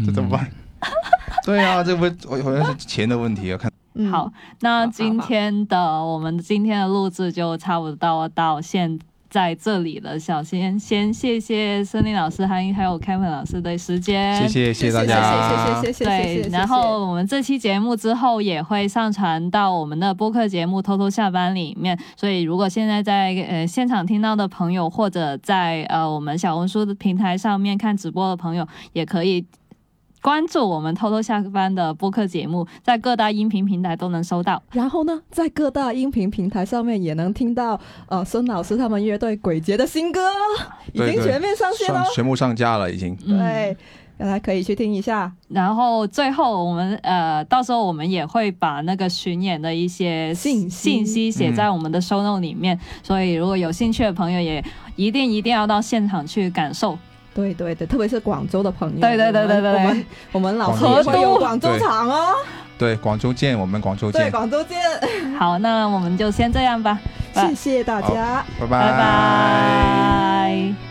这怎么办？对啊，这不好像是钱的问题啊，看。好，那今天的我们今天的录制就差不多到现在这里了。小先先谢谢森林老师还还有 Kevin 老师的时间，谢谢谢谢大家，谢谢谢谢谢谢。对，然后我们这期节目之后也会上传到我们的播客节目《偷偷下班》里面，所以如果现在在呃现场听到的朋友，或者在呃我们小红书的平台上面看直播的朋友，也可以。关注我们偷偷下班的播客节目，在各大音频平台都能收到。然后呢，在各大音频平台上面也能听到呃孙老师他们乐队鬼节的新歌，已经全面上线了，全部上架了，已经。对，大家可以去听一下。然后最后我们呃，到时候我们也会把那个巡演的一些信信息写在我们的收 note 里面，所以如果有兴趣的朋友，也一定一定要到现场去感受。对对对，特别是广州的朋友，对对对对对，我们我们老合都有广州场哦。对，广州见，我们广州见。对，广州见。好，那我们就先这样吧，谢谢大家，拜拜拜拜。